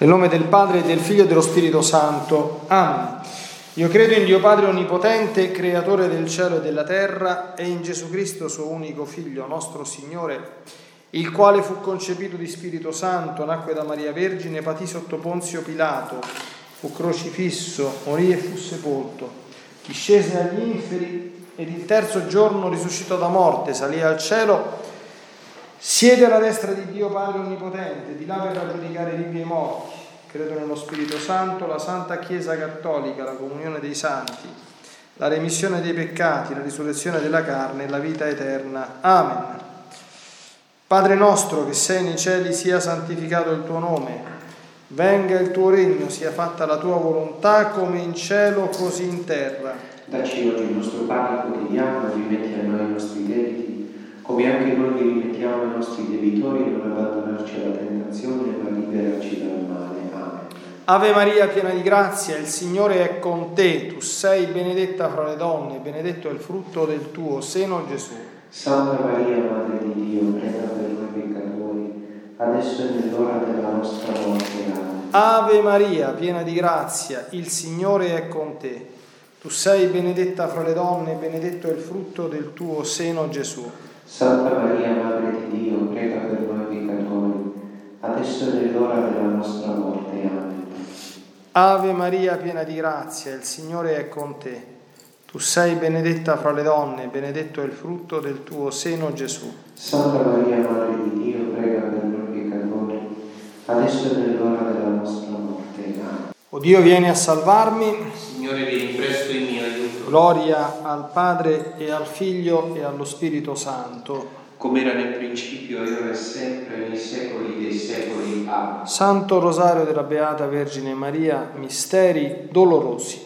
Nel nome del Padre del Figlio e dello Spirito Santo. Amen. Io credo in Dio Padre Onnipotente, Creatore del cielo e della terra, e in Gesù Cristo, suo unico Figlio, nostro Signore, il quale fu concepito di Spirito Santo, nacque da Maria Vergine, patì sotto Ponzio Pilato, fu crocifisso, morì e fu sepolto, discese agli inferi ed il terzo giorno risuscitò da morte, salì al cielo Siede alla destra di Dio Padre Onnipotente, di là per giudicare i vivi e i morti. Credo nello Spirito Santo, la Santa Chiesa Cattolica, la comunione dei santi, la remissione dei peccati, la risurrezione della carne e la vita eterna. Amen. Padre nostro che sei nei cieli, sia santificato il tuo nome. Venga il tuo regno, sia fatta la tua volontà come in cielo così in terra. Dacci oggi il nostro pane quotidiano rimetti a noi i nostri debiti come anche noi li rimettiamo ai nostri debitori, non abbandonarci alla tentazione, ma liberarci dal male. Amen. Ave Maria, piena di grazia, il Signore è con te, tu sei benedetta fra le donne, benedetto è il frutto del tuo seno, Gesù. Santa Maria, Madre di Dio, prega per noi peccatori, adesso è nell'ora della nostra morte. Amen. Ave Maria, piena di grazia, il Signore è con te. Tu sei benedetta fra le donne, benedetto è il frutto del tuo seno, Gesù. Santa Maria, Madre di Dio, prega per noi peccatori, adesso è nell'ora della nostra morte. Amen. Ave Maria, piena di grazia, il Signore è con te. Tu sei benedetta fra le donne, benedetto è il frutto del tuo seno, Gesù. Santa Maria, Madre di Dio, prega per noi peccatori, adesso è nell'ora della nostra morte. Amen. O Dio, vieni a salvarmi. Signore, vieni presto in mio aiuto. Gloria al Padre e al Figlio e allo Spirito Santo. Come era nel principio, e ora e sempre, nei secoli dei secoli. Amen. Santo Rosario della Beata Vergine Maria, misteri dolorosi.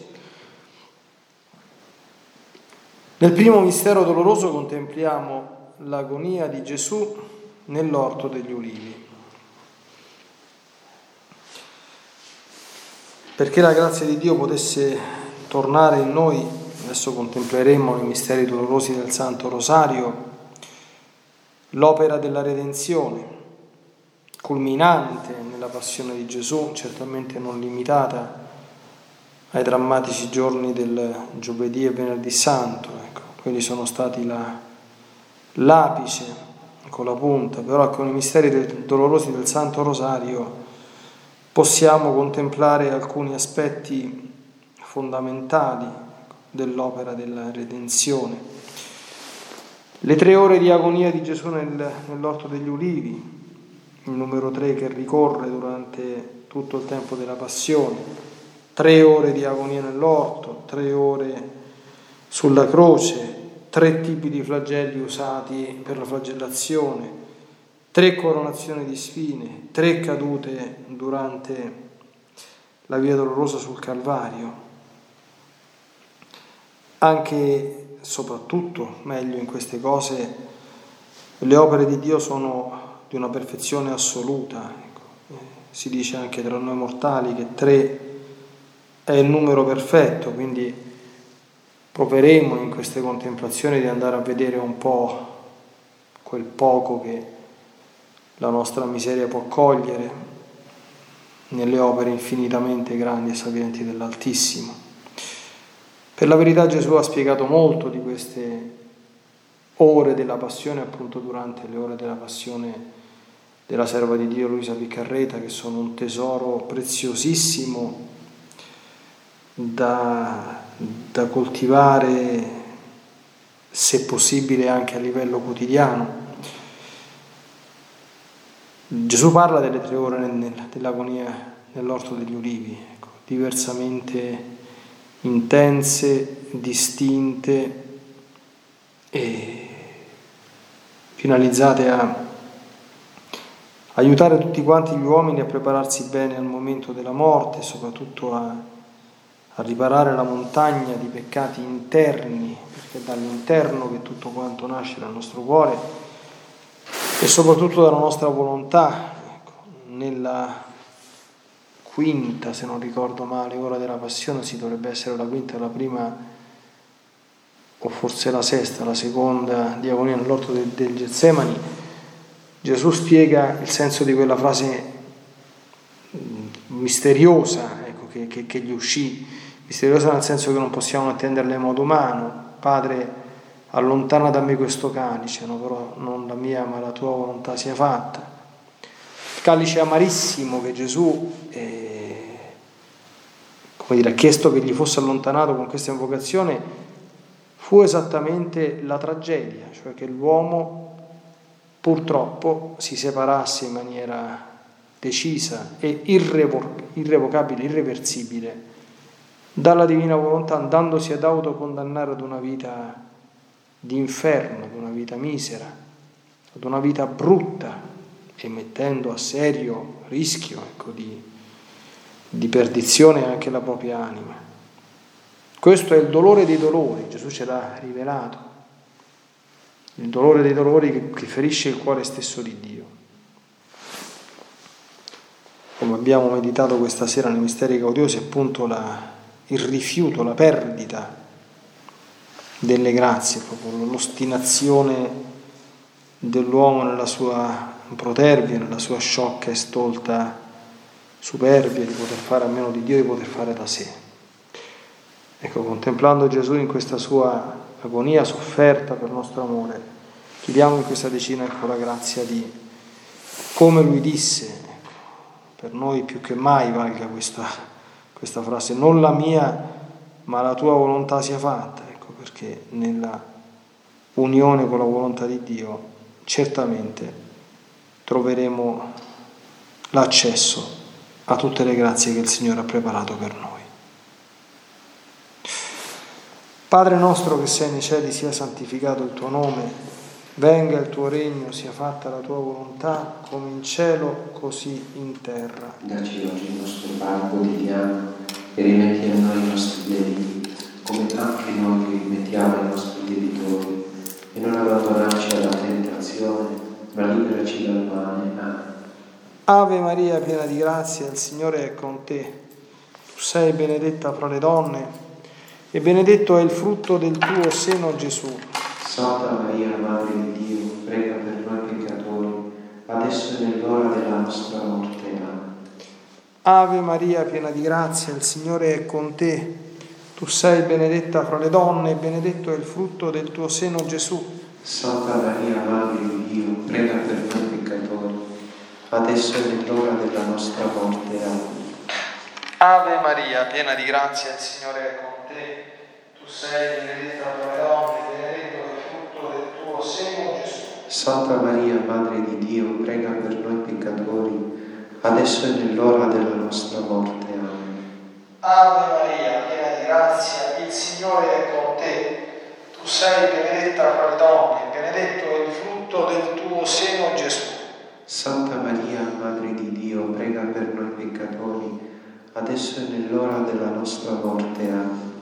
Nel primo mistero doloroso contempliamo l'agonia di Gesù nell'orto degli ulivi. Perché la grazia di Dio potesse tornare in noi, adesso contempleremo i misteri dolorosi del Santo Rosario, l'opera della redenzione, culminante nella passione di Gesù, certamente non limitata ai drammatici giorni del giovedì e venerdì santo, ecco, quelli sono stati la, l'apice con la punta, però con i misteri dolorosi del Santo Rosario possiamo contemplare alcuni aspetti fondamentali dell'opera della redenzione. Le tre ore di agonia di Gesù nel, nell'orto degli ulivi, il numero tre che ricorre durante tutto il tempo della passione, tre ore di agonia nell'orto, tre ore sulla croce, tre tipi di flagelli usati per la flagellazione, tre coronazioni di spine, tre cadute durante la via dolorosa sul Calvario. Anche, soprattutto, meglio in queste cose, le opere di Dio sono di una perfezione assoluta. Ecco. Si dice anche tra noi mortali che tre è il numero perfetto, quindi proveremo in queste contemplazioni di andare a vedere un po' quel poco che la nostra miseria può cogliere nelle opere infinitamente grandi e sapienti dell'Altissimo. Per la verità Gesù ha spiegato molto di queste ore della passione appunto durante le ore della passione della serva di Dio Luisa Piccarreta che sono un tesoro preziosissimo da, da coltivare se possibile anche a livello quotidiano. Gesù parla delle tre ore dell'agonia nell'orto degli ulivi, ecco, diversamente intense, distinte e finalizzate a aiutare tutti quanti gli uomini a prepararsi bene al momento della morte, soprattutto a, a riparare la montagna di peccati interni, perché è dall'interno che tutto quanto nasce dal nostro cuore e soprattutto dalla nostra volontà, ecco, nella quinta, se non ricordo male, ora della passione si dovrebbe essere la quinta, la prima o forse la sesta, la seconda diaconia nell'orto del, del Getsemani, Gesù spiega il senso di quella frase misteriosa ecco, che, che, che gli uscì, misteriosa nel senso che non possiamo attenderla in modo umano. Padre, allontana da me questo calice, no? però non la mia ma la tua volontà sia fatta. Il calice amarissimo che Gesù eh, come dire, ha chiesto che gli fosse allontanato con questa invocazione fu esattamente la tragedia, cioè che l'uomo purtroppo si separasse in maniera decisa e irrevo- irrevocabile, irreversibile dalla divina volontà, andandosi ad autocondannare ad una vita di inferno, ad una vita misera, ad una vita brutta e mettendo a serio rischio ecco, di, di perdizione anche la propria anima. Questo è il dolore dei dolori, Gesù ce l'ha rivelato, il dolore dei dolori che, ferisce il cuore stesso di Dio. Come abbiamo meditato questa sera nei misteri gaudiosi, appunto la, il rifiuto, la perdita delle grazie, proprio l'ostinazione dell'uomo nella sua protervia, nella sua sciocca e stolta superbia di poter fare a meno di Dio, di poter fare da sé. Ecco, contemplando Gesù in questa sua agonia sofferta per nostro amore, chiediamo in questa decina ecco, la grazia di, come lui disse, ecco, per noi più che mai valga questa, questa frase, non la mia ma la tua volontà sia fatta perché nella unione con la volontà di Dio certamente troveremo l'accesso a tutte le grazie che il Signore ha preparato per noi. Padre nostro che sei nei cieli, sia santificato il tuo nome, venga il tuo regno, sia fatta la tua volontà, come in cielo, così in terra. Dacci oggi il nostro pane quotidiano e rimetti a noi i nostri debiti come anche noi rimettiamo i nostri debitori, e non abbandonarci alla tentazione, ma liberaci dal male. Ave Maria, piena di grazia, il Signore è con te. Tu sei benedetta fra le donne, e benedetto è il frutto del tuo seno, Gesù. Santa Maria, Madre di Dio, prega per noi peccatori, adesso è nell'ora della nostra morte. Amen. Ave Maria, piena di grazia, il Signore è con te. Tu sei benedetta fra le donne e benedetto è il frutto del tuo seno Gesù. Santa Maria, Madre di Dio, prega per noi peccatori, adesso è nell'ora della nostra morte. Amen. Ave Maria, piena di grazia, il Signore è con te. Tu sei benedetta fra le donne e benedetto è il frutto del tuo seno Gesù. Santa Maria, Madre di Dio, prega per noi peccatori, adesso è nell'ora della nostra morte. Amen. Ave Maria, piena di grazia, il Signore è con te. Tu sei benedetta fra le donne, benedetto è il frutto del tuo seno Gesù. Santa Maria, Madre di Dio, prega per noi peccatori, adesso è nell'ora della nostra morte. Amen.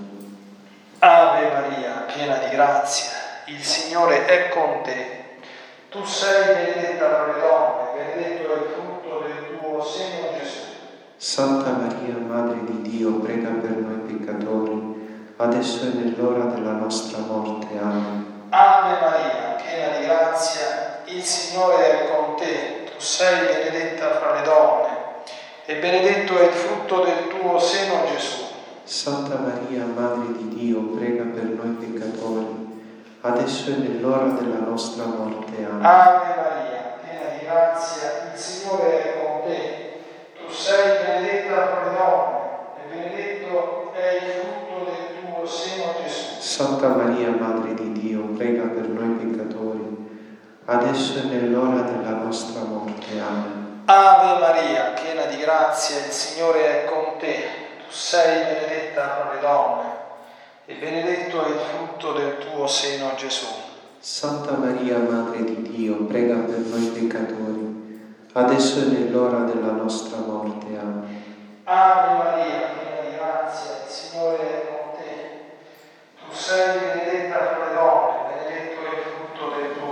Ave Maria, piena di grazia, il Signore è con te. Tu sei benedetta fra le donne, benedetto è il frutto del tuo seno Gesù. Santa Maria, Madre di Dio, prega per noi peccatori, adesso è nell'ora della nostra morte. Amen. Ave Maria, piena di grazia, il Signore è con te. Tu sei benedetta fra le donne, e benedetto è il frutto del tuo seno Gesù. Santa Maria, Madre di Dio, prega per noi peccatori, adesso è nell'ora della nostra morte. Amen. Ave Maria, piena di grazia, il Signore è con te. Tu sei benedetta fra le donne, e benedetto è il frutto del tuo seno Gesù. Santa Maria, Madre di Dio, prega per noi peccatori, adesso è nell'ora della nostra morte. Amen. Ave Maria, piena di grazia, il Signore è con te. Tu sei benedetta fra le donne, e benedetto è il frutto del tuo seno Gesù. Santa Maria, Madre di Dio, prega per noi peccatori, adesso è nell'ora della nostra morte. Amen. Ave Maria, piena di grazia, il Signore è con te. Tu sei benedetta fra le donne, benedetto è il frutto del tuo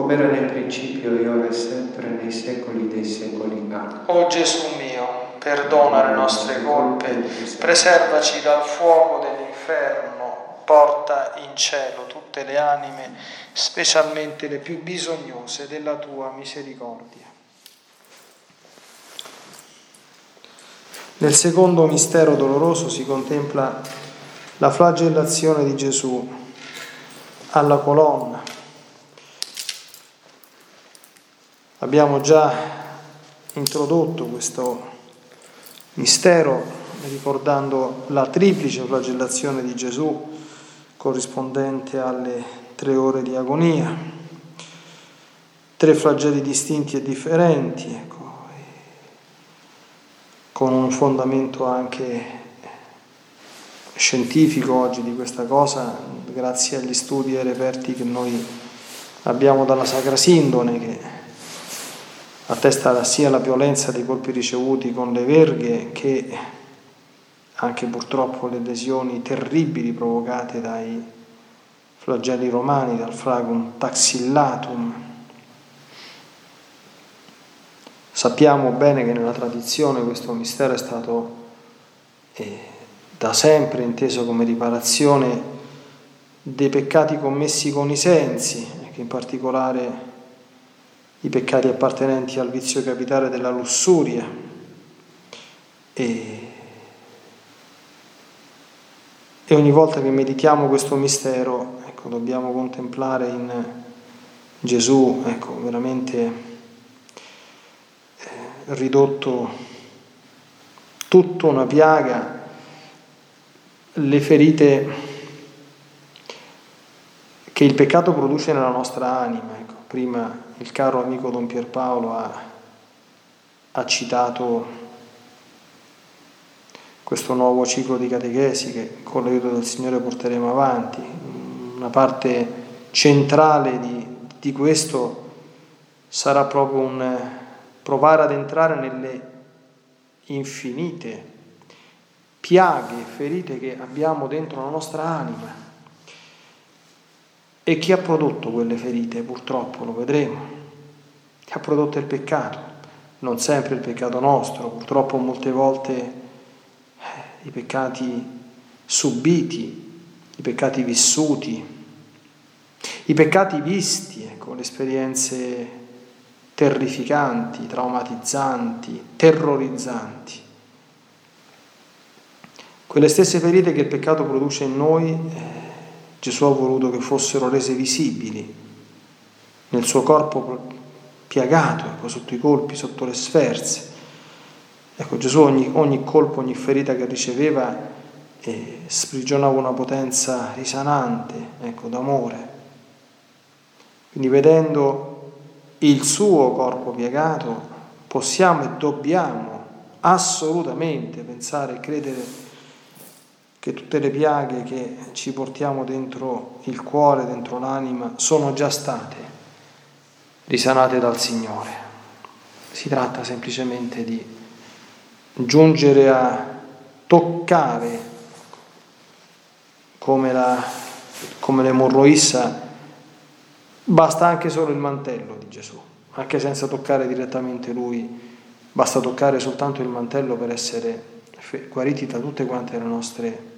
Come era nel principio, e ora e sempre, nei secoli dei secoli. Amen. O Gesù mio, perdona le nostre colpe, preservaci dal fuoco dell'inferno, porta in cielo tutte le anime, specialmente le più bisognose della tua misericordia. Nel secondo mistero doloroso si contempla la flagellazione di Gesù alla colonna. Abbiamo già introdotto questo mistero ricordando la triplice flagellazione di Gesù corrispondente alle tre ore di agonia, tre flagelli distinti e differenti, ecco, con un fondamento anche scientifico oggi di questa cosa, grazie agli studi e reperti che noi abbiamo dalla Sacra Sindone, che attesta sia la violenza dei colpi ricevuti con le verghe che anche purtroppo le lesioni terribili provocate dai flagelli romani, dal fragum taxillatum. Sappiamo bene che nella tradizione questo mistero è stato eh, da sempre inteso come riparazione dei peccati commessi con i sensi, che in particolare i peccati appartenenti al vizio capitale della lussuria. E, e ogni volta che meditiamo questo mistero ecco, dobbiamo contemplare in Gesù, ecco, veramente eh, ridotto tutto una piaga, le ferite che il peccato produce nella nostra anima. Prima il caro amico Don Pierpaolo ha, ha citato questo nuovo ciclo di catechesi che con l'aiuto del Signore porteremo avanti, una parte centrale di, di questo sarà proprio un provare ad entrare nelle infinite piaghe, ferite che abbiamo dentro la nostra anima. E chi ha prodotto quelle ferite, purtroppo lo vedremo, chi ha prodotto il peccato, non sempre il peccato nostro, purtroppo molte volte eh, i peccati subiti, i peccati vissuti, i peccati visti, ecco, le esperienze terrificanti, traumatizzanti, terrorizzanti. Quelle stesse ferite che il peccato produce in noi, eh, Gesù ha voluto che fossero rese visibili nel suo corpo piagato, sotto i colpi, sotto le sferze. Ecco, Gesù ogni, ogni colpo, ogni ferita che riceveva e sprigionava una potenza risanante, ecco, d'amore. Quindi vedendo il suo corpo piegato, possiamo e dobbiamo assolutamente pensare e credere che tutte le piaghe che ci portiamo dentro il cuore, dentro l'anima, sono già state risanate dal Signore. Si tratta semplicemente di giungere a toccare come, la, come l'emorroissa, basta anche solo il mantello di Gesù, anche senza toccare direttamente lui, basta toccare soltanto il mantello per essere guariti da tutte quante le nostre,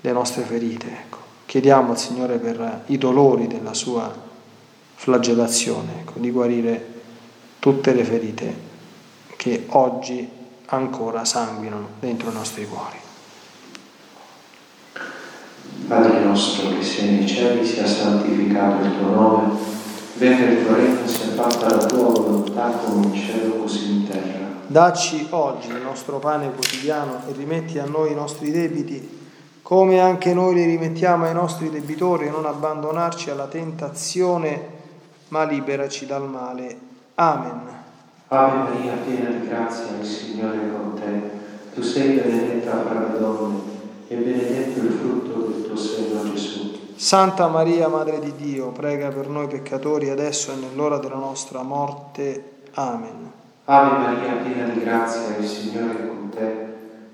le nostre ferite. Ecco. Chiediamo al Signore per i dolori della sua flagellazione, ecco, di guarire tutte le ferite che oggi ancora sanguinano dentro i nostri cuori. Padre nostro che sei nei cieli, sia santificato il tuo nome, venga il tuo regno, sia fatta la tua volontà come in cielo così in terra. Dacci oggi il nostro pane quotidiano e rimetti a noi i nostri debiti, come anche noi li rimettiamo ai nostri debitori, e non abbandonarci alla tentazione, ma liberaci dal male. Amen. Ave Maria, piena di grazia, il Signore è con te. Tu sei benedetta fra le donne e benedetto il frutto del tuo seno, Gesù. Santa Maria, Madre di Dio, prega per noi peccatori adesso e nell'ora della nostra morte. Amen. Ave Maria, piena di grazia, il Signore è con te.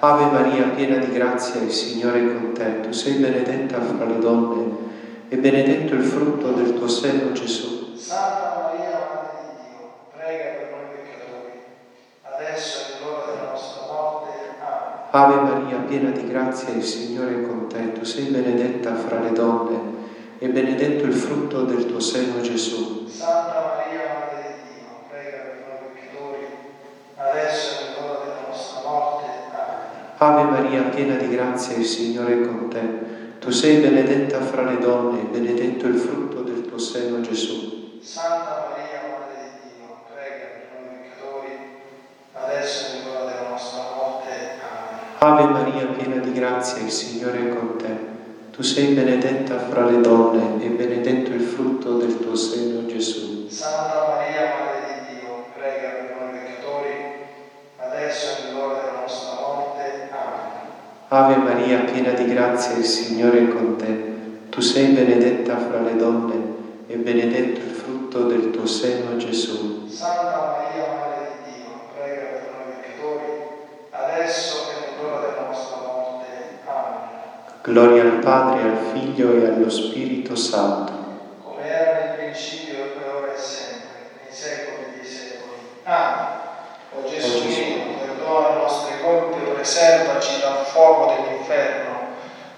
Ave Maria, piena di grazia, il Signore è con te. Tu sei benedetta fra le donne e benedetto il frutto del tuo seno, Gesù. Santa Maria, Madre di Dio, prega per noi peccatori, adesso e nell'ora della nostra morte. Amen. Ave Maria, piena di grazia, il Signore è con te. Tu sei benedetta fra le donne e benedetto il frutto del tuo seno, Gesù. Santa Maria, Madre di Dio, prega per noi peccatori, adesso e nell'ora della nostra morte. Amen. Ave Maria, piena di grazia, il Signore è con te. Tu sei benedetta fra le donne e benedetto il frutto del tuo seno, Gesù. Santa Maria, Madre di Dio, prega per noi peccatori, adesso e nell'ora della nostra morte. Amen. Ave Maria, piena di grazia, il Signore è con te. Tu sei benedetta fra le donne e benedetto il frutto del tuo seno, Gesù. Santa Maria, Madre di Dio, prega per noi peccatori, adesso e nell'ora della nostra morte. Amen. Ave Maria, piena di grazia, il Signore è con te. Tu sei benedetta fra le donne e benedetto il frutto del tuo seno, Gesù. Santa Maria, Madre di Dio, prega per noi peccatori, adesso e nell'ora della nostra morte. Amen. Gloria al Padre, al Figlio e allo Spirito Santo. come era nel principio, e ora e sempre, nei secoli dei secoli. Amen. O Gesù O Gesù. mio, perdona le nostre colpe, preservaci dal fuoco dell'inferno,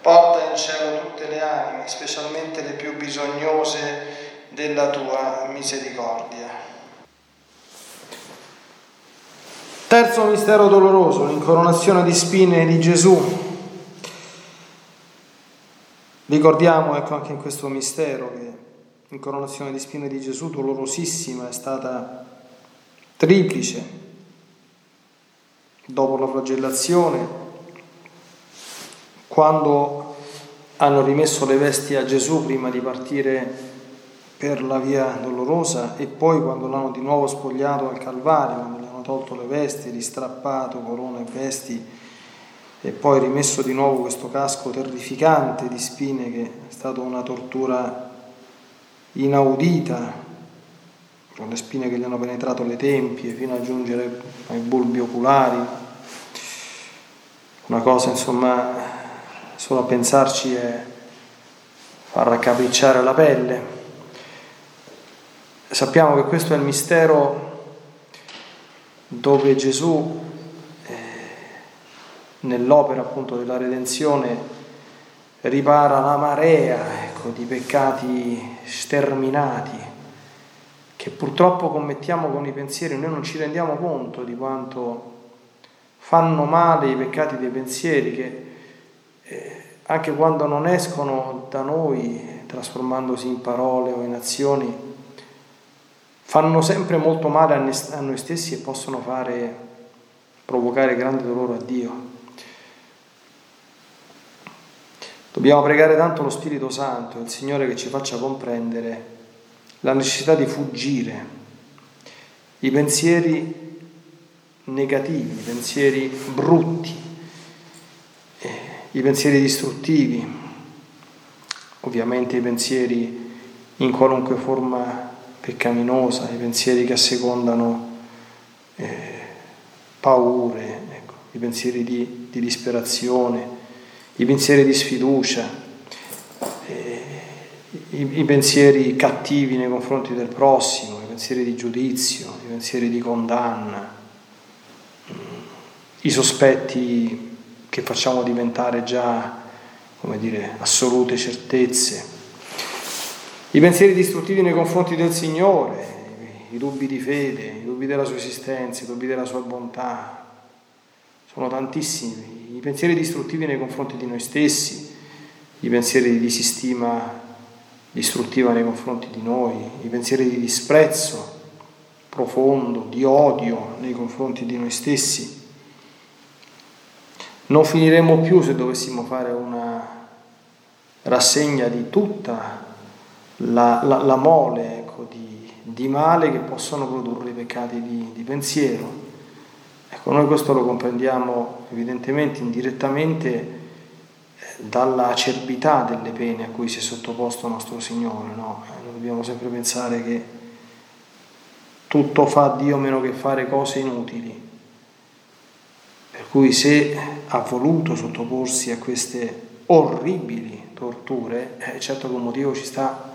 porta in cielo tutte le anime, specialmente le più bisognose della tua misericordia. Terzo mistero doloroso, l'incoronazione di spine di Gesù. Ricordiamo ecco, anche in questo mistero che l'incoronazione di spine di Gesù, dolorosissima, è stata triplice. Dopo la flagellazione, quando hanno rimesso le vesti a Gesù prima di partire per la via dolorosa e poi quando l'hanno di nuovo spogliato al Calvario, quando gli hanno tolto le vesti, ristrappato corona e vesti e poi rimesso di nuovo questo casco terrificante di spine che è stata una tortura inaudita, con le spine che gli hanno penetrato le tempie fino a giungere ai bulbi oculari. Una cosa, insomma, solo a pensarci è far raccapricciare la pelle. Sappiamo che questo è il mistero dove Gesù nell'opera appunto della redenzione ripara la marea ecco, di peccati sterminati che purtroppo commettiamo con i pensieri, noi non ci rendiamo conto di quanto fanno male i peccati dei pensieri che eh, anche quando non escono da noi, trasformandosi in parole o in azioni, fanno sempre molto male a noi stessi e possono fare, provocare grande dolore a Dio. Dobbiamo pregare tanto lo Spirito Santo, il Signore che ci faccia comprendere la necessità di fuggire i pensieri negativi, i pensieri brutti, i pensieri distruttivi, ovviamente i pensieri in qualunque forma peccaminosa, i pensieri che assecondano eh, paure, ecco, i pensieri di, di disperazione, i pensieri di sfiducia, i, i pensieri cattivi nei confronti del prossimo, i pensieri di giudizio, i pensieri di condanna, i sospetti che facciamo diventare già, come dire, assolute certezze, i pensieri distruttivi nei confronti del Signore, i dubbi di fede, i dubbi della sua esistenza, i dubbi della sua bontà, sono tantissimi, i pensieri distruttivi nei confronti di noi stessi, i pensieri di disistima distruttiva nei confronti di noi, i pensieri di disprezzo profondo, di odio nei confronti di noi stessi. Non finiremo più se dovessimo fare una rassegna di tutta la, la, la mole ecco, di, di, male che possono produrre i peccati di, di pensiero. Ecco, noi questo lo comprendiamo evidentemente indirettamente eh, dalla acerbità delle pene a cui si è sottoposto nostro Signore. No? Eh, noi dobbiamo sempre pensare che tutto fa Dio meno che fare cose inutili. Per cui se ha voluto sottoporsi a queste orribili torture, eh, certo che un motivo ci sta.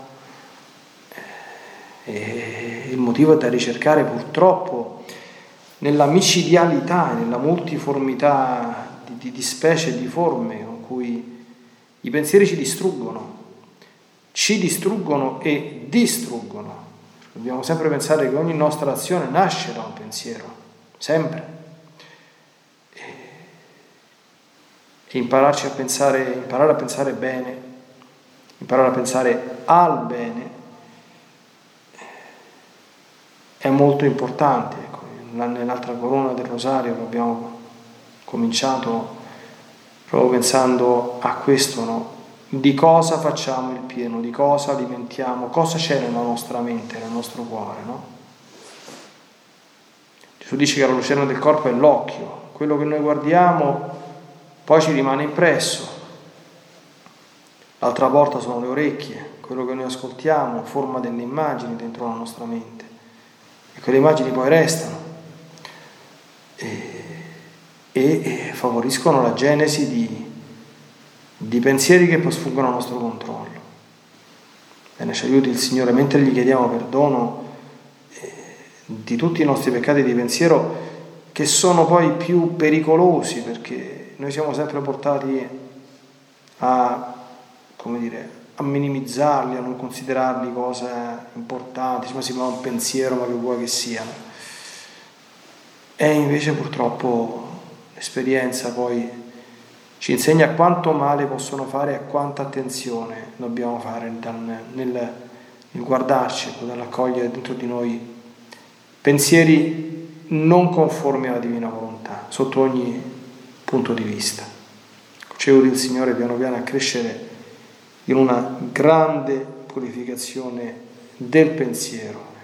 Eh, il motivo è da ricercare purtroppo nella micidialità e nella multiformità di, di, di specie e di forme con cui i pensieri ci distruggono, ci distruggono e distruggono. Dobbiamo sempre pensare che ogni nostra azione nasce da un pensiero, sempre. E impararci a pensare, imparare a pensare bene, imparare a pensare al bene è molto importante. Ecco, nell'altra corona del rosario abbiamo cominciato proprio pensando a questo, no? di cosa facciamo il pieno, di cosa alimentiamo, cosa c'è nella nostra mente, nel nostro cuore. No? Gesù dice che la lucerna del corpo è l'occhio, quello che noi guardiamo poi ci rimane impresso. L'altra porta sono le orecchie, quello che noi ascoltiamo forma delle immagini dentro la nostra mente e quelle immagini poi restano e, e favoriscono la genesi di, di pensieri che poi sfuggono al nostro controllo. Bene, ci aiuti il Signore mentre gli chiediamo perdono eh, di tutti i nostri peccati di pensiero che sono poi più pericolosi perché noi siamo sempre portati a, come dire, a minimizzarli, a non considerarli cose importanti, si fa un pensiero, ma che vuoi che siano. E invece purtroppo l'esperienza poi ci insegna quanto male possono fare e quanta attenzione dobbiamo fare nel, nel, nel guardarci, nell'accogliere dentro di noi pensieri non conformi alla divina volontà, sotto ogni punto di vista. Ci aiuti il Signore piano piano a crescere in una grande purificazione del pensiero.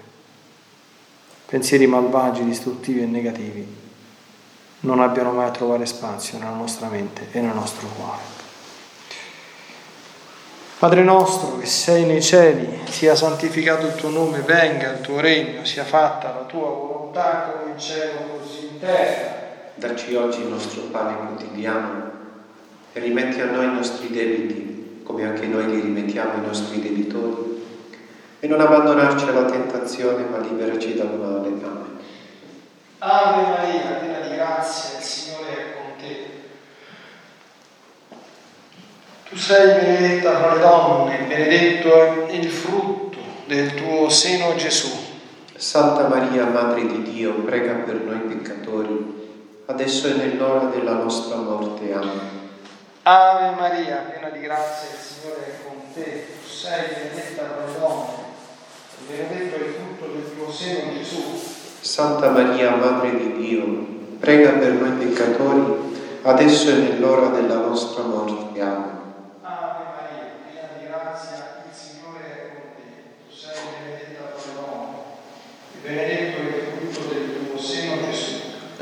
Pensieri malvagi, distruttivi e negativi non abbiano mai a trovare spazio nella nostra mente e nel nostro cuore. Padre nostro che sei nei cieli, sia santificato il tuo nome, venga il tuo regno, sia fatta la tua volontà come in cielo così in terra. Dacci oggi il nostro pane quotidiano e rimetti a noi i nostri debiti, come anche noi li rimettiamo ai nostri debitori. E non abbandonarci alla tentazione, ma liberaci dal male. Amen. Ave Maria, piena di grazia, il Signore è con te. Tu sei benedetta fra le donne, benedetto è il frutto del tuo seno Gesù. Santa Maria, Madre di Dio, prega per noi peccatori adesso è nell'ora della nostra morte. Amen. Ave Maria, piena di grazia, il Signore è con te, tu sei benedetta tra le donne, benedetto è il frutto del tuo seno Gesù. Santa Maria, Madre di Dio, prega per noi peccatori, adesso è nell'ora della nostra morte. Amen. Ave Maria, piena di grazia, il Signore è con te, tu sei benedetta tra le donne, benedetto è il frutto del tuo seno Gesù.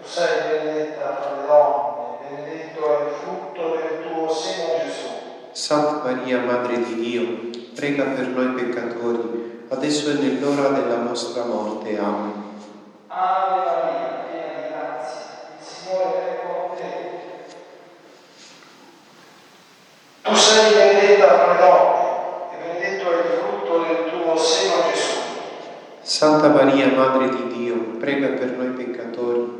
Tu sei benedetta tra le donne, benedetto è il frutto del tuo seno Gesù. Santa Maria, Madre di Dio, prega per noi peccatori, adesso è nell'ora della nostra morte. Amen. Ave Maria, piena di grazia, il Signore è con te. Tu sei benedetta tra le donne, e benedetto è il frutto del tuo seno Gesù. Santa Maria, Madre di Dio, prega per noi peccatori,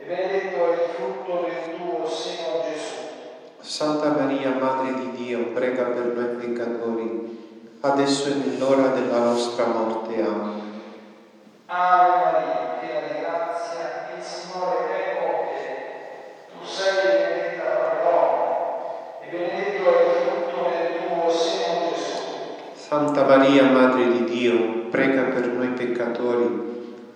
e benedetto è il frutto del tuo seno Gesù. Santa Maria, Madre di Dio, prega per noi peccatori, adesso è nell'ora della nostra morte. Amen. Ave Maria, piena di grazia, il Signore è con te. Tu sei benedetta fra le donne, e benedetto è il frutto del tuo seno Gesù. Santa Maria, Madre di Dio, prega per noi peccatori,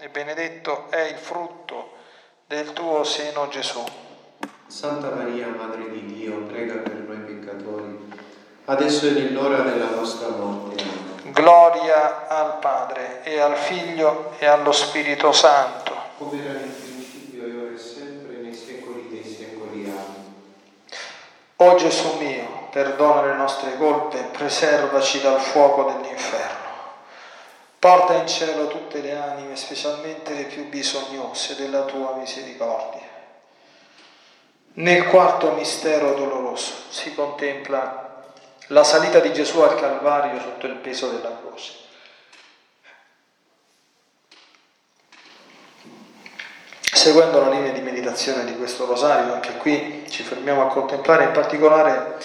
e benedetto è il frutto del tuo seno Gesù. Santa Maria, Madre di Dio, prega per noi peccatori, adesso è nell'ora della nostra morte. Amen. Gloria al Padre e al Figlio e allo Spirito Santo. Come era nel principio e ora e sempre, nei secoli dei secoli. Amen. O Gesù mio, perdona le nostre colpe, preservaci dal fuoco dell'inferno. Porta in cielo tutte le anime, specialmente le più bisognose della tua misericordia. Nel quarto mistero doloroso si contempla la salita di Gesù al Calvario sotto il peso della croce. Seguendo la linea di meditazione di questo rosario, anche qui ci fermiamo a contemplare in particolare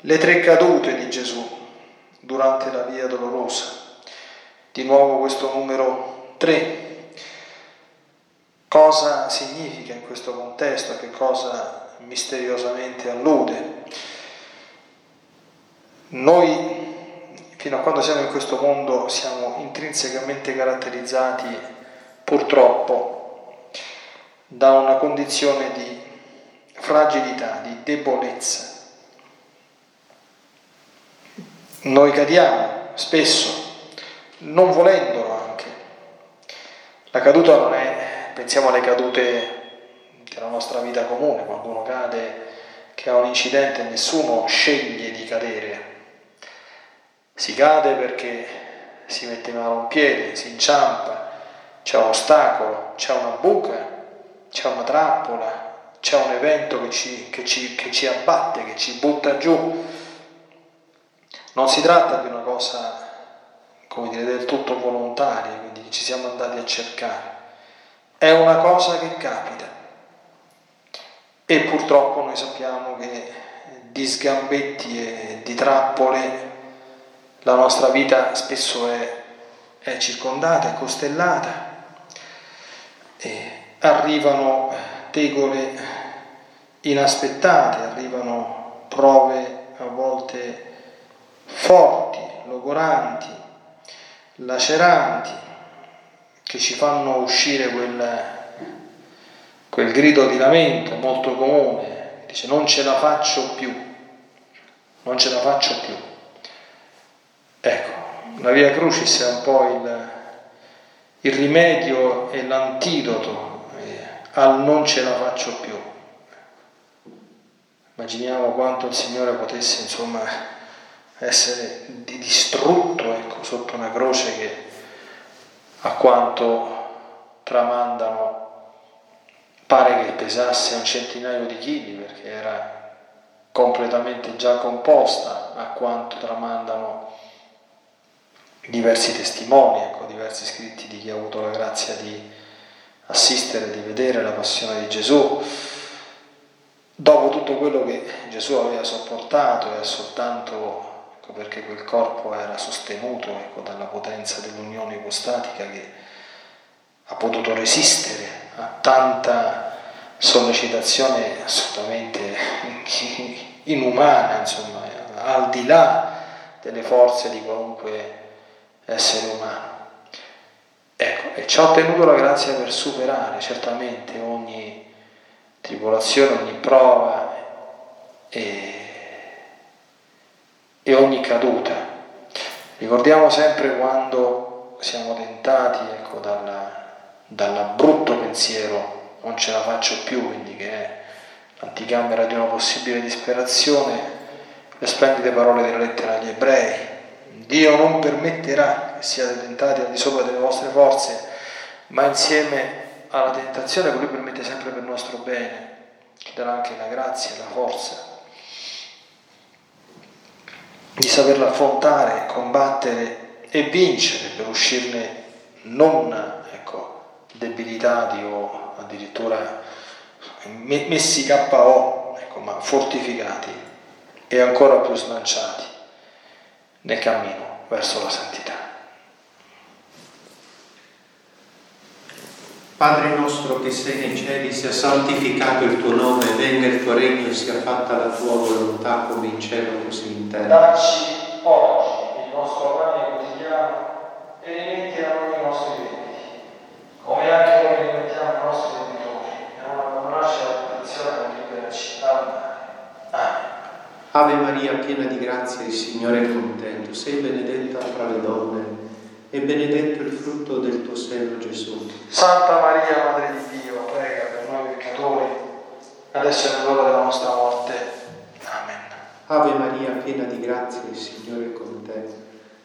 le tre cadute di Gesù durante la via dolorosa. Di nuovo questo numero 3. Cosa significa in questo contesto? Che cosa misteriosamente allude? Noi, fino a quando siamo in questo mondo, siamo intrinsecamente caratterizzati, purtroppo, da una condizione di fragilità, di debolezza. Noi cadiamo spesso, non volendolo anche. La caduta non è, pensiamo alle cadute della nostra vita comune, quando uno cade, che ha un incidente, nessuno sceglie di cadere. Si cade perché si mette male un piede, si inciampa, c'è un ostacolo, c'è una buca, c'è una trappola, c'è un evento che ci, che, ci, che ci, abbatte, che ci butta giù. Non si tratta di una cosa, come dire, del tutto volontaria, quindi ci siamo andati a cercare. È una cosa che capita. E purtroppo noi sappiamo che di sgambetti e di trappole la nostra vita spesso è, è circondata, è costellata. E arrivano tegole inaspettate, arrivano prove a volte forti, logoranti, laceranti, che ci fanno uscire quel, quel grido di lamento molto comune, dice non ce la faccio più, non ce la faccio più. Ecco, la via crucis è un po' il, il rimedio e l'antidoto eh, al non ce la faccio più. Immaginiamo quanto il Signore potesse insomma essere distrutto sotto una croce che a quanto tramandano pare che pesasse un centinaio di chili perché era completamente già composta a quanto tramandano diversi testimoni, ecco, diversi scritti di chi ha avuto la grazia di assistere, di vedere la passione di Gesù. Dopo tutto quello che Gesù aveva sopportato e soltanto ecco, perché quel corpo era sostenuto ecco, dalla potenza dell'unione ipostatica che ha potuto resistere a tanta sollecitazione assolutamente inumana, insomma, al di là delle forze di qualunque essere umano. Ecco, e ci ha ottenuto la grazia per superare certamente ogni tribolazione, ogni prova e, e ogni caduta. Ricordiamo sempre quando siamo tentati ecco, dal brutto pensiero non ce la faccio più, quindi che è l'anticamera di una possibile disperazione, le splendide parole della lettera agli ebrei. Dio non permetterà che siate tentati al di sopra delle vostre forze, ma insieme alla tentazione che Lui permette sempre per il nostro bene, ci darà anche la grazia e la forza di saperla affrontare, combattere e vincere per uscirne non ecco, debilitati o addirittura messi KO, ecco, ma fortificati e ancora più slanciati nel cammino verso la santità. Padre nostro che sei nei cieli, sia santificato il tuo nome, venga il tuo regno, sia fatta la tua volontà come in cielo così in terra. Dacci oggi il nostro pane quotidiano e rimetti a noi i nostri debiti, come anche noi rimettiamo i nostri Ave Maria, piena di grazia, il Signore è con te. Tu sei benedetta fra le donne e benedetto il frutto del tuo seno, Gesù. Santa Maria, Madre di Dio, prega per noi peccatori, adesso è l'ora della nostra morte. Amen. Ave Maria, piena di grazia, il Signore è con te.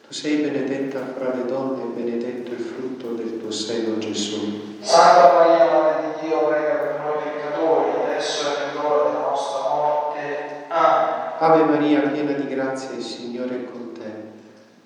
Tu sei benedetta fra le donne e benedetto il frutto del tuo seno, Gesù. Santa Maria, Madre di Dio, prega per noi peccatori, adesso è l'ora della nostra morte. Amen. Ave Maria, piena di grazia, il Signore è con te.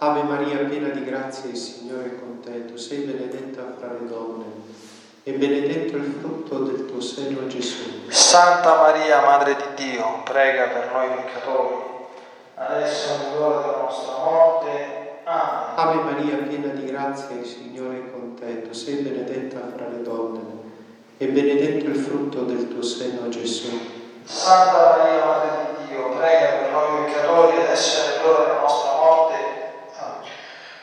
Ave Maria, piena di grazia, il Signore è con te. Tu sei benedetta fra le donne e benedetto il frutto del tuo seno, Gesù. Santa Maria, Madre di Dio, prega per noi peccatori, adesso è l'ora della nostra morte. Amen. Ave Maria, piena di grazia, il Signore è con te. Tu sei benedetta fra le donne e benedetto il frutto del tuo seno, Gesù. Santa Maria, Madre di Dio, prega per noi peccatori, adesso è l'ora della nostra morte.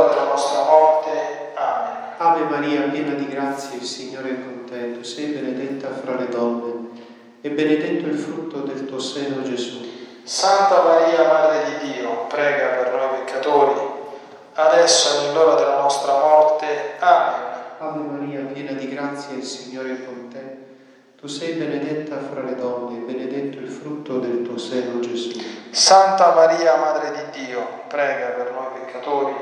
l'ora della nostra morte. Amen. Ave Maria, piena di grazia, il Signore è con te. Tu sei benedetta fra le donne e benedetto il frutto del tuo seno, Gesù. Santa Maria, Madre di Dio, prega per noi peccatori, adesso è l'ora della nostra morte. Amen. Ave Maria, piena di grazia, il Signore è con te. Tu sei benedetta fra le donne e benedetto il frutto del tuo seno, Gesù. Santa Maria, Madre di Dio, prega per noi peccatori,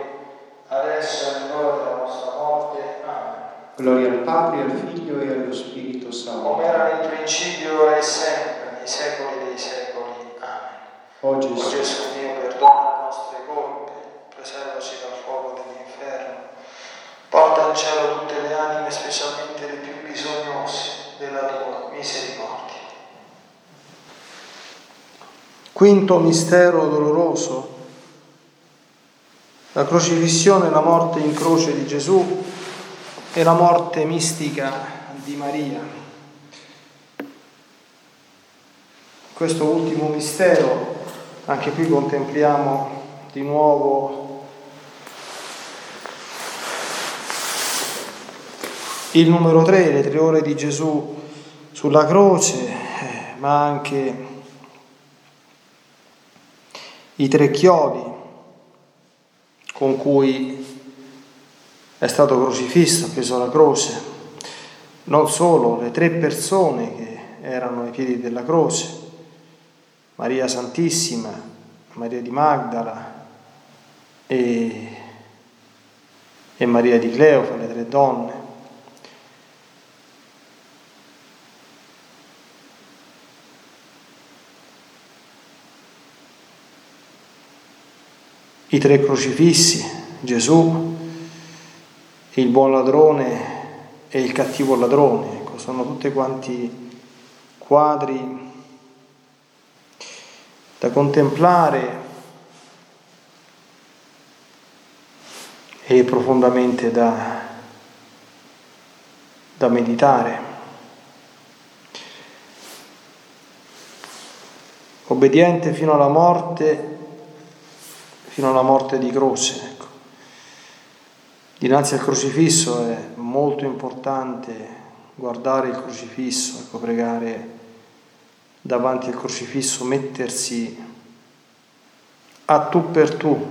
adesso è l'ora della nostra morte. Amen. Gloria al Padre, al Figlio e allo Spirito Santo. Come era nel principio, ora e sempre, nei secoli dei secoli. Amen. O O Gesù, Gesù mio, perdona le nostre colpe, preservaci dal fuoco dell'inferno, porta in cielo tutte le anime, specialmente le più bisognose della tua misericordia. Quinto mistero doloroso, la crocifissione la morte in croce di Gesù e la morte mistica di Maria. Questo ultimo mistero, anche qui contempliamo di nuovo il numero 3, le tre ore di Gesù sulla croce, eh, ma anche i tre chiodi con cui è stato crocifisso, appeso alla croce, non solo le tre persone che erano ai piedi della croce, Maria Santissima, Maria di Magdala e, e Maria di Cleofa, le tre donne. I tre crocifissi, Gesù, il buon ladrone e il cattivo ladrone, ecco, sono tutti quanti quadri da contemplare e profondamente da, da meditare. Obbediente fino alla morte, fino alla morte di croce. Ecco. Dinanzi al crocifisso è molto importante guardare il crocifisso, ecco, pregare davanti al crocifisso, mettersi a tu per tu,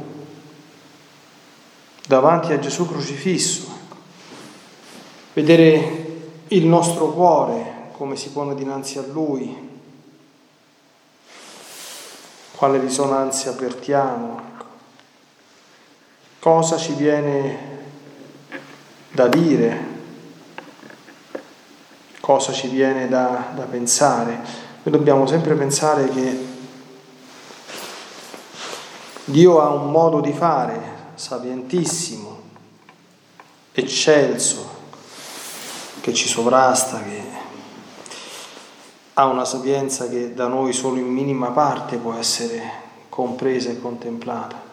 davanti a Gesù crocifisso, ecco. vedere il nostro cuore come si pone dinanzi a Lui, quale risonanza avvertiamo. Cosa ci viene da dire, cosa ci viene da, da pensare. Noi dobbiamo sempre pensare che Dio ha un modo di fare sapientissimo, eccelso, che ci sovrasta, che ha una sapienza che da noi solo in minima parte può essere compresa e contemplata.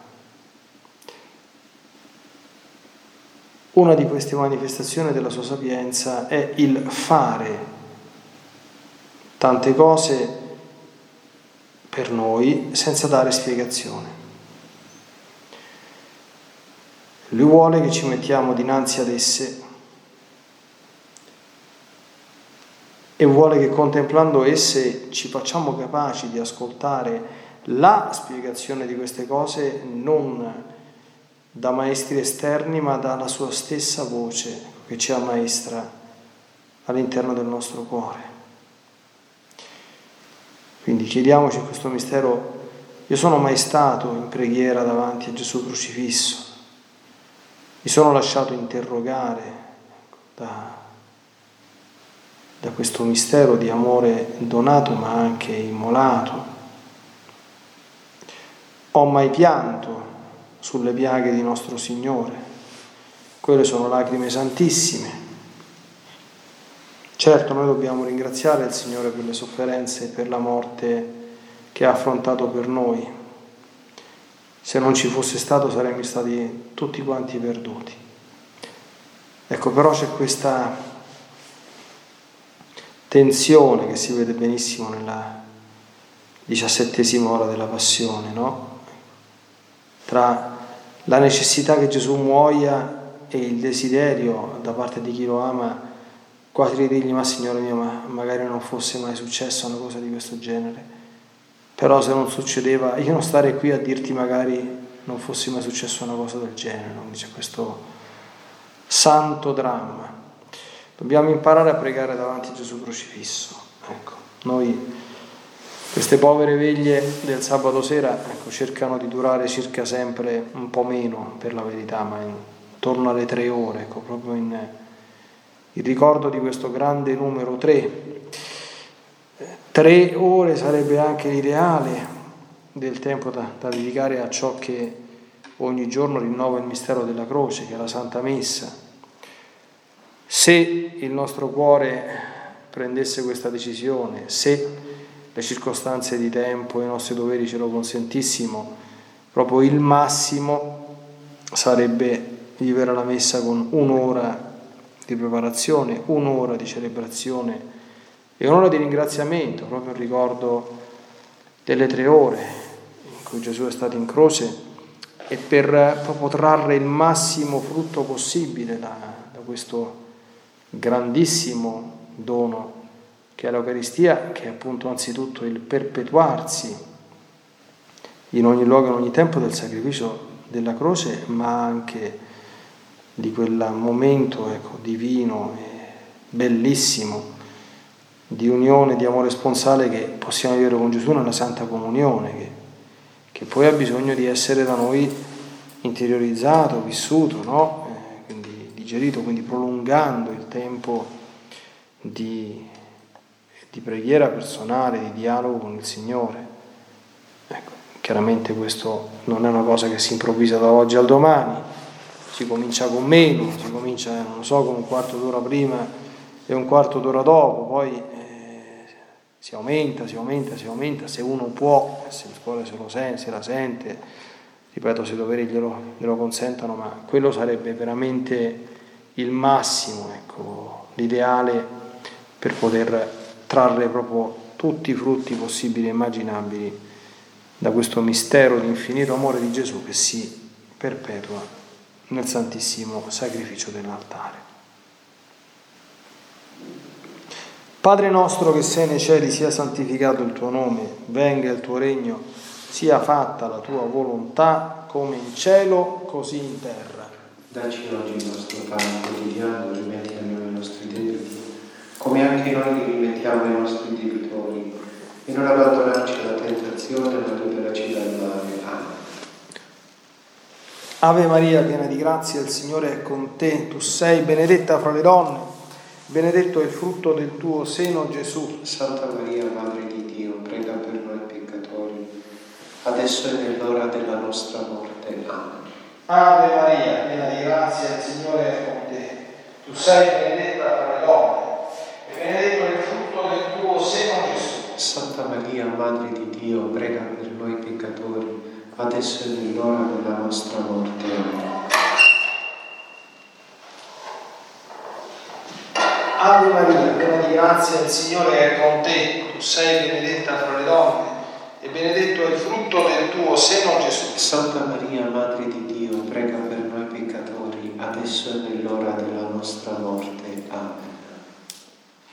Una di queste manifestazioni della sua sapienza è il fare tante cose per noi senza dare spiegazione. Lui vuole che ci mettiamo dinanzi ad esse e vuole che contemplando esse ci facciamo capaci di ascoltare la spiegazione di queste cose non da maestri esterni, ma dalla sua stessa voce che ci ammaestra all'interno del nostro cuore. Quindi chiediamoci questo mistero. Io sono mai stato in preghiera davanti a Gesù crocifisso, mi sono lasciato interrogare da, da questo mistero di amore donato ma anche immolato. Ho mai pianto sulle piaghe di nostro Signore. Quelle sono lacrime santissime. Certo, noi dobbiamo ringraziare il Signore per le sofferenze e per la morte che ha affrontato per noi. Se non ci fosse stato saremmo stati tutti quanti perduti. Ecco, però c'è questa tensione che si vede benissimo nella diciassettesima ora della passione, no? Tra la necessità che Gesù muoia e il desiderio da parte di chi lo ama quasi di dirgli ma Signore mio ma magari non fosse mai successa una cosa di questo genere però se non succedeva io non stare qui a dirti magari non fosse mai successa una cosa del genere no? c'è questo santo dramma dobbiamo imparare a pregare davanti a Gesù crocifisso ecco noi queste povere veglie del sabato sera ecco, cercano di durare circa sempre un po' meno per la verità, ma intorno alle tre ore, ecco, proprio in il ricordo di questo grande numero tre. Tre ore sarebbe anche l'ideale del tempo da, da dedicare a ciò che ogni giorno rinnova il mistero della croce, che è la Santa Messa. Se il nostro cuore prendesse questa decisione, se le circostanze di tempo i nostri doveri ce lo consentissimo, proprio il massimo sarebbe vivere la messa con un'ora di preparazione, un'ora di celebrazione e un'ora di ringraziamento, proprio il ricordo delle tre ore in cui Gesù è stato in croce e per proprio trarre il massimo frutto possibile da, da questo grandissimo dono che è l'Eucaristia, che è appunto anzitutto il perpetuarsi in ogni luogo, in ogni tempo del sacrificio della croce, ma anche di quel momento ecco, divino e bellissimo di unione, di amore sponsale che possiamo vivere con Gesù nella Santa Comunione, che, che poi ha bisogno di essere da noi interiorizzato, vissuto, no? eh, quindi digerito, quindi prolungando il tempo di, di preghiera personale, di dialogo con il Signore. Ecco, chiaramente questo non è una cosa che si improvvisa da oggi al domani, si comincia con meno, si comincia, eh, non so, con un quarto d'ora prima e un quarto d'ora dopo, poi eh, si aumenta, si aumenta, si aumenta, se uno può, se il cuore se lo sente, se la sente, ripeto, se i doveri glielo, glielo consentono, ma quello sarebbe veramente il massimo, ecco, l'ideale per poter trarre proprio tutti i frutti possibili e immaginabili da questo mistero di infinito amore di Gesù che si perpetua nel santissimo sacrificio dell'altare. Padre nostro che sei nei cieli, sia santificato il tuo nome, venga il tuo regno, sia fatta la tua volontà come in cielo, così in terra. Dacci oggi il nostro pane quotidiano, rimetti a noi i nostri debiti, come anche noi rimettiamo i nostri debitori, e non abbandonarci alla tentazione, ma liberaci dal male. Amen. Ave Maria, piena di grazia, il Signore è con te, tu sei benedetta fra le donne, benedetto è il frutto del tuo seno Gesù. Santa Maria, Madre di Dio, prega per noi peccatori, adesso è nell'ora della nostra morte. Amen. Ave Maria, piena di grazia, il Signore è con te, tu sei benedetta fra le donne, e benedetto è il frutto del tuo seno Gesù. Santa Maria, Madre di Dio, prega per noi peccatori, adesso è nell'ora della nostra morte. Ave Maria, piena di grazia, il Signore è con te, tu sei benedetta fra le donne, e benedetto è il frutto del tuo seno Gesù. Santa Maria, Madre di Dio, prega per noi peccatori, adesso è nell'ora della nostra morte. Amen.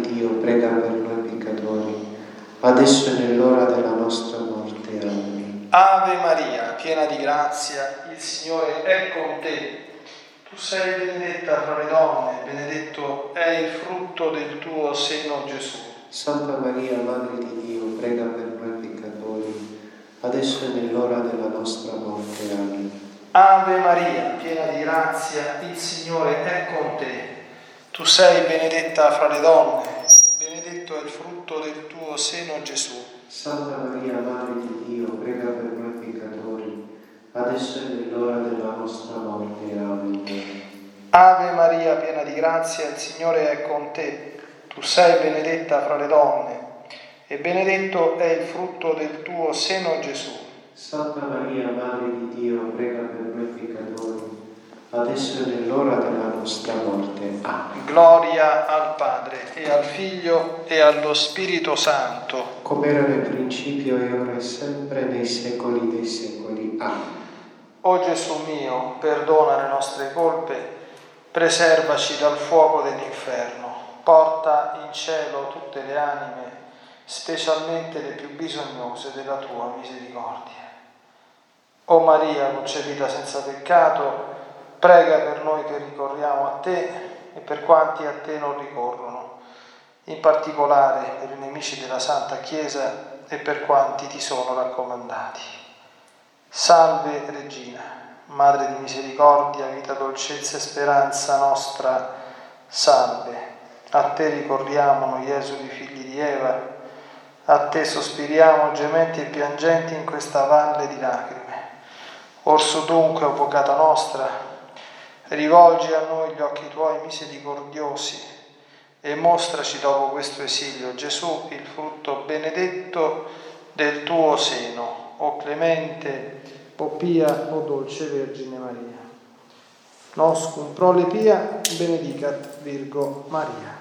Dio, prega per noi peccatori, adesso è nell'ora della nostra morte. Amen. Ave Maria, piena di grazia, il Signore è con te. Tu sei benedetta fra le donne, benedetto è il frutto del tuo seno Gesù. Santa Maria, Madre di Dio, prega per noi peccatori, adesso è nell'ora della nostra morte. Amen. Ave Maria, piena di grazia, il Signore è con te. Tu sei benedetta fra le donne, benedetto è il frutto del tuo seno Gesù. Santa Maria, Madre di Dio, prega per noi peccatori, adesso è nell'ora della nostra morte. Amen. Ave Maria, piena di grazia, il Signore è con te. Tu sei benedetta fra le donne, e benedetto è il frutto del tuo seno Gesù. Santa Maria, Madre di Dio, prega per noi peccatori, adesso è nell'ora della nostra morte. Amen. Gloria al Padre e al Figlio e allo Spirito Santo. Come era nel principio e ora e sempre nei secoli dei secoli. Amen. O Gesù mio, perdona le nostre colpe, preservaci dal fuoco dell'inferno, porta in cielo tutte le anime, specialmente le più bisognose della tua misericordia. O Maria, concepita senza peccato, prega per noi che ricorriamo a te e per quanti a te non ricorrono, in particolare per i nemici della Santa Chiesa e per quanti ti sono raccomandati. Salve Regina, Madre di misericordia, vita, dolcezza e speranza nostra, salve. A te ricorriamo noi esuli figli di Eva, a te sospiriamo gementi e piangenti in questa valle di lacrime. Orso dunque, avvocata nostra, rivolgi a noi gli occhi tuoi misericordiosi e mostraci dopo questo esilio Gesù, il frutto benedetto del tuo seno, o clemente, o pia, o dolce Vergine Maria. Nos cum prole pia benedicat Virgo Maria.